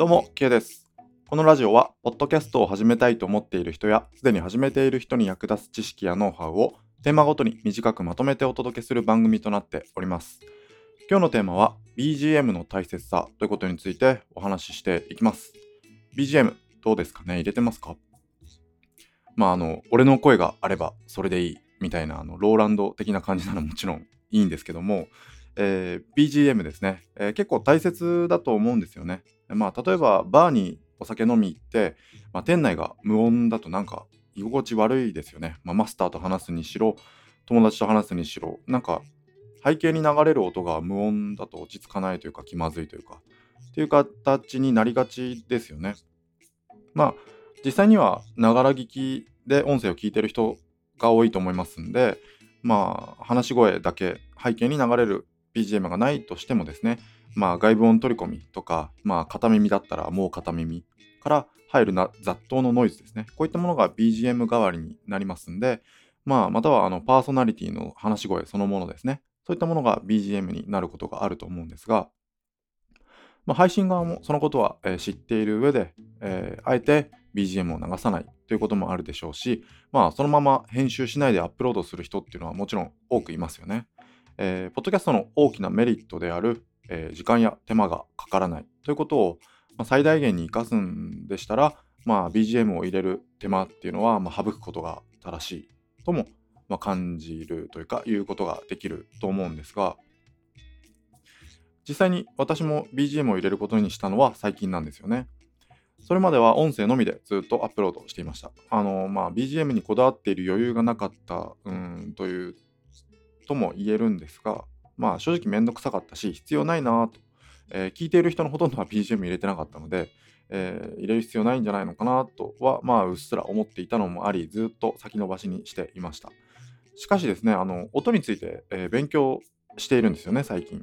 どうも、K です。このラジオは、ポッドキャストを始めたいと思っている人や、すでに始めている人に役立つ知識やノウハウを、テーマごとに短くまとめてお届けする番組となっております。今日のテーマは、BGM の大切さということについてお話ししていきます。BGM、どうですかね？入れてますか？まあ、あの、俺の声があればそれでいいみたいな、あの、ローランド的な感じならもちろんいいんですけども、えー BGM ですね、えー結構大切だと思うんですよね。まあ、例えばバーにお酒飲み行って、まあ、店内が無音だとなんか居心地悪いですよね。まあ、マスターと話すにしろ、友達と話すにしろ、なんか背景に流れる音が無音だと落ち着かないというか気まずいというか、っていう形になりがちですよね。まあ、実際にはながら聞きで音声を聞いてる人が多いと思いますんで、まあ、話し声だけ背景に流れる BGM がないとしてもですね、まあ、外部音取り込みとか、まあ、片耳だったらもう片耳から入るな雑踏のノイズですね。こういったものが BGM 代わりになりますんで、まあ、またはあのパーソナリティの話し声そのものですね。そういったものが BGM になることがあると思うんですが、まあ、配信側もそのことは、えー知っている上で、えーあえて BGM を流さないということもあるでしょうし、まあ、そのまま編集しないでアップロードする人っていうのはもちろん多くいますよね。えーポッドキャストの大きなメリットである、えー時間や手間がかからないということを、まあ、最大限に生かすんでしたら、まあ、BGM を入れる手間っていうのは、まあ、省くことが正しいとも、まあ、感じるというかいうことができると思うんですが実際に私も BGM を入れることにしたのは最近なんですよね。それまでは音声のみでずっとアップロードしていました。あの、まあ、BGM にこだわっている余裕がなかった、うん、という、とも言えるんですが、まあ、正直めんどくさかったし、必要ないなと、えー聞いている人のほとんどは BGM 入れてなかったので、えー入れる必要ないんじゃないのかなとは、まあ、うっすら思っていたのもあり、ずっと先延ばしにしていました。しかしですね、あの、音について、えー勉強しているんですよね、最近。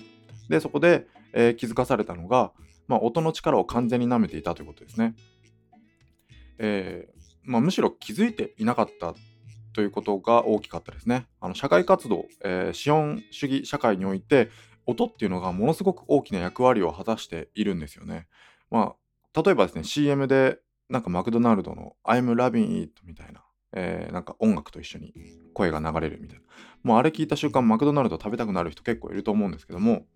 で、そこで、えー気づかされたのが、まあ、音の力を完全に舐めていたということですね。えーまあ、むしろ気づいていなかったということが大きかったですね。あの社会活動、えー資本主義社会において音っていうのがものすごく大きな役割を果たしているんですよね。まあ、例えばですね CM でなんかマクドナルドの I'm loving it みたいな、えーなんか音楽と一緒に声が流れるみたいな。もうあれ聞いた瞬間マクドナルド食べたくなる人結構いると思うんですけども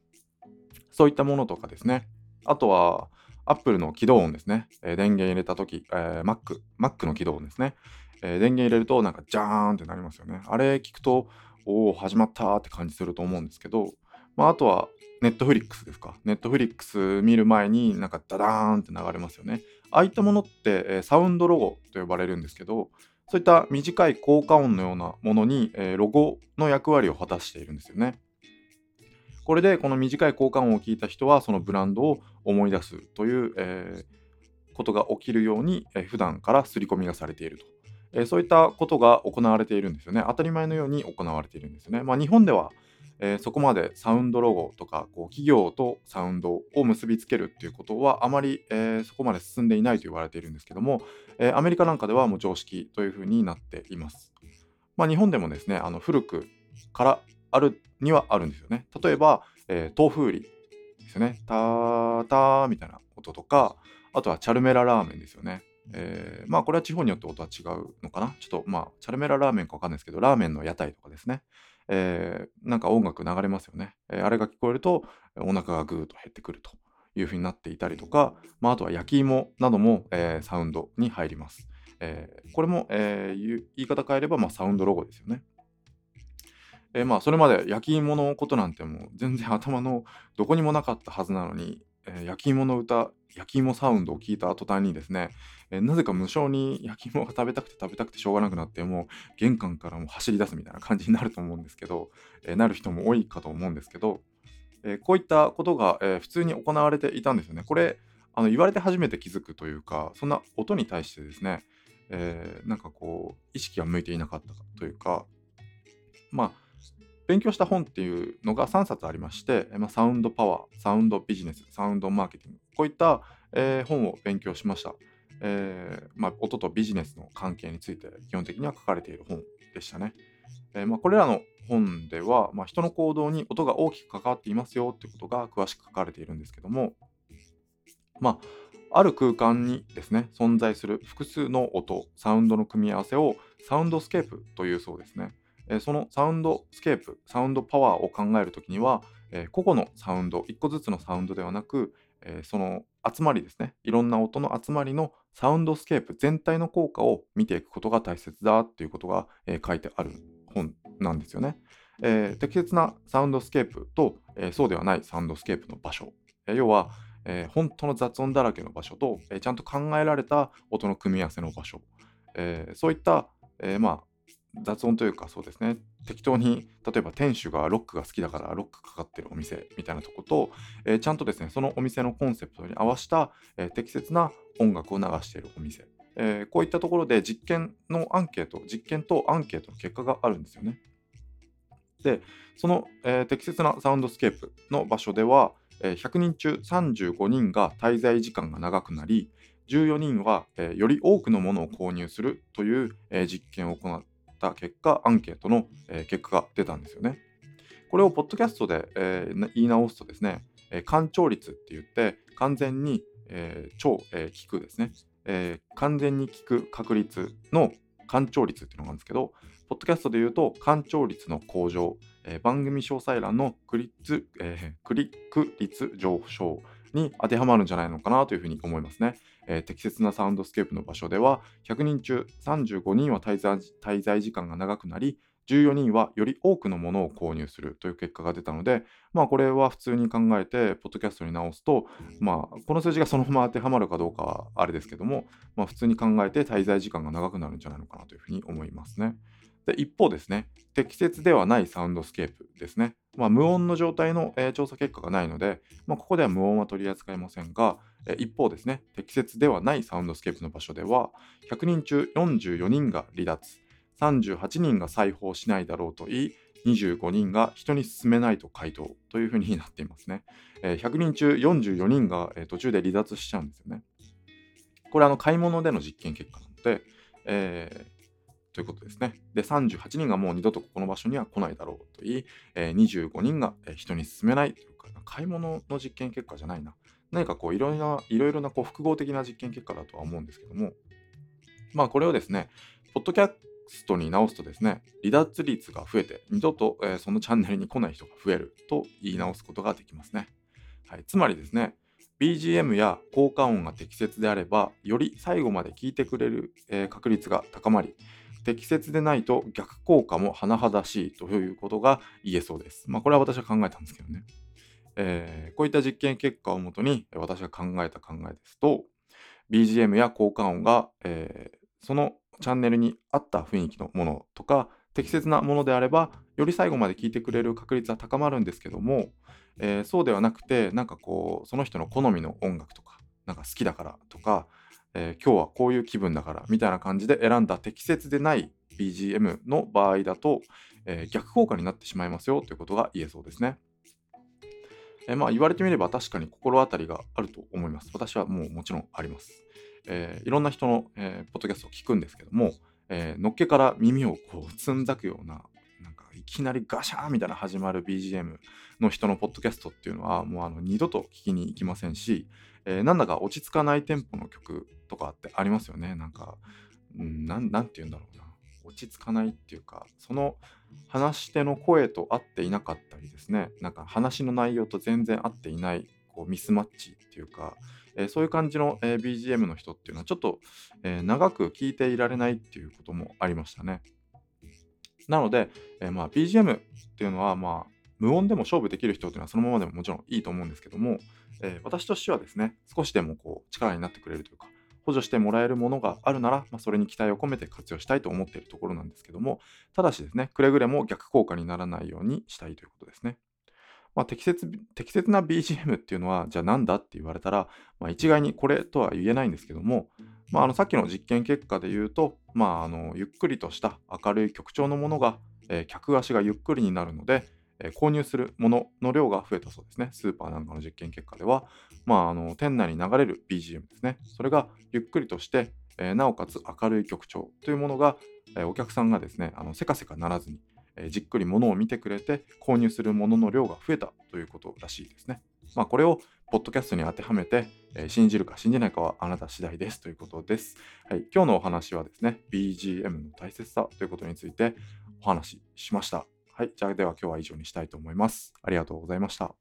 そういったものとかですね。あとは、Apple の起動音ですね。えー電源入れたとき、えー Mac、Mac の起動音ですね。えー電源入れると、なんか、ジャーンってなりますよね。あれ聞くと、おお、始まったって感じすると思うんですけど、まあ、あとは、Netflix ですか。Netflix 見る前になんか、ダダーンって流れますよね。ああいったものって、えーサウンドロゴと呼ばれるんですけど、そういった短い効果音のようなものに、えーロゴの役割を果たしているんですよね。これでこの短い効果音を聞いた人はそのブランドを思い出すという、えーことが起きるように、えー普段から刷り込みがされていると、えーそういったことが行われているんですよね当たり前のように行われているんですよね、まあ、日本では、えーそこまでサウンドロゴとかこう企業とサウンドを結びつけるっていうことはあまり、えーそこまで進んでいないと言われているんですけども、えーアメリカなんかではもう常識というふうになっています、まあ、日本でもですねあの古くからあるにはあるんですよね。例えば、えー豆腐売りですよね。たーたーみたいな音とか、あとはチャルメララーメンですよね。えーまあこれは地方によって音は違うのかな？ちょっとまあチャルメララーメンかわかんないですけど、ラーメンの屋台とかですね。えーなんか音楽流れますよね。えーあれが聞こえるとお腹がぐーっと減ってくるというふうになっていたりとか、まあ、あとは焼き芋なども、えーサウンドに入ります。えーこれも、えー言い方変えれば、まあ、サウンドロゴですよね。えーまあそれまで焼き芋のことなんてもう全然頭のどこにもなかったはずなのに、えー焼き芋の歌焼き芋サウンドを聞いた途端にですね、えーなぜか無性に焼き芋が食べたくて食べたくてしょうがなくなってもう玄関からも走り出すみたいな感じになると思うんですけど、えーなる人も多いかと思うんですけど、えーこういったことが、えー普通に行われていたんですよね。これあの言われて初めて気づくというかそんな音に対してですね、えーなんかこう意識が向いていなかったというかまあ勉強した本っていうのが3冊ありまして、まあ、サウンドパワー、サウンドビジネス、サウンドマーケティング、こういった、えー本を勉強しました。えーまあ、音とビジネスの関係について基本的には書かれている本でしたね。えーまあ、これらの本では、まあ、人の行動に音が大きく関わっていますよっていうことが詳しく書かれているんですけども、まあ、ある空間にですね存在する複数の音サウンドの組み合わせをサウンドスケープというそうですね、え、そのサウンドスケープサウンドパワーを考えるときには、え、個々のサウンド1個ずつのサウンドではなく、え、その集まりですね。いろんな音の集まりのサウンドスケープ全体の効果を見ていくことが大切だということが、え書いてある本なんですよね。え適切なサウンドスケープと、えそうではないサウンドスケープの場所、え要はえ、本当の雑音だらけの場所と、え、ちゃんと考えられた音の組み合わせの場所、え、そういった、えまあ、雑音というかそうですね適当に例えば店主がロックが好きだからロックかかってるお店みたいなとこと、えちゃんとですねそのお店のコンセプトに合わせた、え適切な音楽を流しているお店、えこういったところで実験のアンケート実験とアンケートの結果があるんですよね。でその、え適切なサウンドスケープの場所では100人中35人が滞在時間が長くなり14人はより多くのものを購入するという実験を行った結果アンケートのえ結果が出たんですよね。これをポッドキャストでえ言い直すとですね完聴率って言って完全に超聞くですねえ完全に聞く確率の完聴率っていうのがあるんですけどポッドキャストで言うと、完聴率の向上、えー、番組詳細欄のクリック,、えー、クリック率上昇に当てはまるんじゃないのかなというふうに思いますね。えー、適切なサウンドスケープの場所では、100人中35人は滞在滞在時間が長くなり、14人はより多くのものを購入するという結果が出たので、まあ、これは普通に考えて、ポッドキャストに直すと、まあ、この数字がそのまま当てはまるかどうかはあれですけども、まあ、普通に考えて滞在時間が長くなるんじゃないのかなというふうに思いますね。で一方ですね、適切ではないサウンドスケープですね。まあ、無音の状態の、えー、調査結果がないので、まあ、ここでは無音は取り扱いませんが、えー、一方ですね、適切ではないサウンドスケープの場所では、100人中44人が離脱、38人が再訪しないだろうと言い、25人が人に勧めないと回答というふうになっていますね。えー、100人中44人が、えー、途中で離脱しちゃうんですよね。これあの買い物での実験結果なので、えー、ということですね。で、38人がもう二度とここの場所には来ないだろうと言い、えー、25人が人に勧めないというか、買い物の実験結果じゃないな。何かこういろいろな、いろいろなこう複合的な実験結果だとは思うんですけども、まあこれをですね、ポッドキャストに直すとですね、離脱率が増えて、二度と、えー、そのチャンネルに来ない人が増えると言い直すことができますね。はい、つまりですね、BGM や効果音が適切であれば、より最後まで聞いてくれる、えー、確率が高まり、適切でないと逆効果も甚だしいということが言えそうです。まあ、これは私は考えたんですけどね。えー、こういった実験結果をもとに私が考えた考えですと、BGM や効果音が、えー、そのチャンネルに合った雰囲気のものとか、適切なものであれば、より最後まで聞いてくれる確率は高まるんですけども、えー、そうではなくて、なんかこう、その人の好みの音楽とか、なんか好きだからとか、えー、今日はこういう気分だからみたいな感じで選んだ適切でない BGM の場合だと、えー、逆効果になってしまいますよということが言えそうですね。えー、まあ言われてみれば確かに心当たりがあると思います。私はもうもちろんあります。えー、いろんな人の、えー、ポッドキャストを聞くんですけども、えー、のっけから耳をこうつんざくような、なんかいきなりガシャーみたいな始まる BGM の人のポッドキャストっていうのはもうあの二度と聞きに行きませんし、えー、なんだか落ち着かないテンポの曲とかってありますよね。なんか、うん、なん、なんて言うんだろうな。落ち着かないっていうか、その話し手の声と合っていなかったりですね、なんか話の内容と全然合っていないこうミスマッチっていうか、えー、そういう感じの、えー、BGM の人っていうのはちょっと、えー、長く聞いていられないっていうこともありましたね。なので、えまあ、BGM っていうのは、まあ、無音でも勝負できる人っていうのはそのままでももちろんいいと思うんですけども、え私としてはですね、少しでもこう力になってくれるというか、補助してもらえるものがあるなら、まあ、それに期待を込めて活用したいと思っているところなんですけども、ただしですね、くれぐれも逆効果にならないようにしたいということですね。まあ、適切適切な BGM っていうのは、じゃあなんだって言われたら、まあ、一概にこれとは言えないんですけども、まあ、あのさっきの実験結果で言うと、まあ、あのゆっくりとした明るい曲調のものが、えー、客足がゆっくりになるので、えー、購入するものの量が増えたそうですね。スーパーなんかの実験結果では、まあ、あの店内に流れる BGM ですね。それがゆっくりとして、えー、なおかつ明るい曲調というものが、えー、お客さんがですね、あのせかせかならずに、えーじっくり物を見てくれて購入するものの量が増えたということらしいですね。まあ、これをポッドキャストに当てはめて、えー信じるか信じないかはあなた次第ですということです。はい、今日のお話はですね、BGM の大切さということについてお話ししました。はい、じゃあでは今日は以上にしたいと思います。ありがとうございました。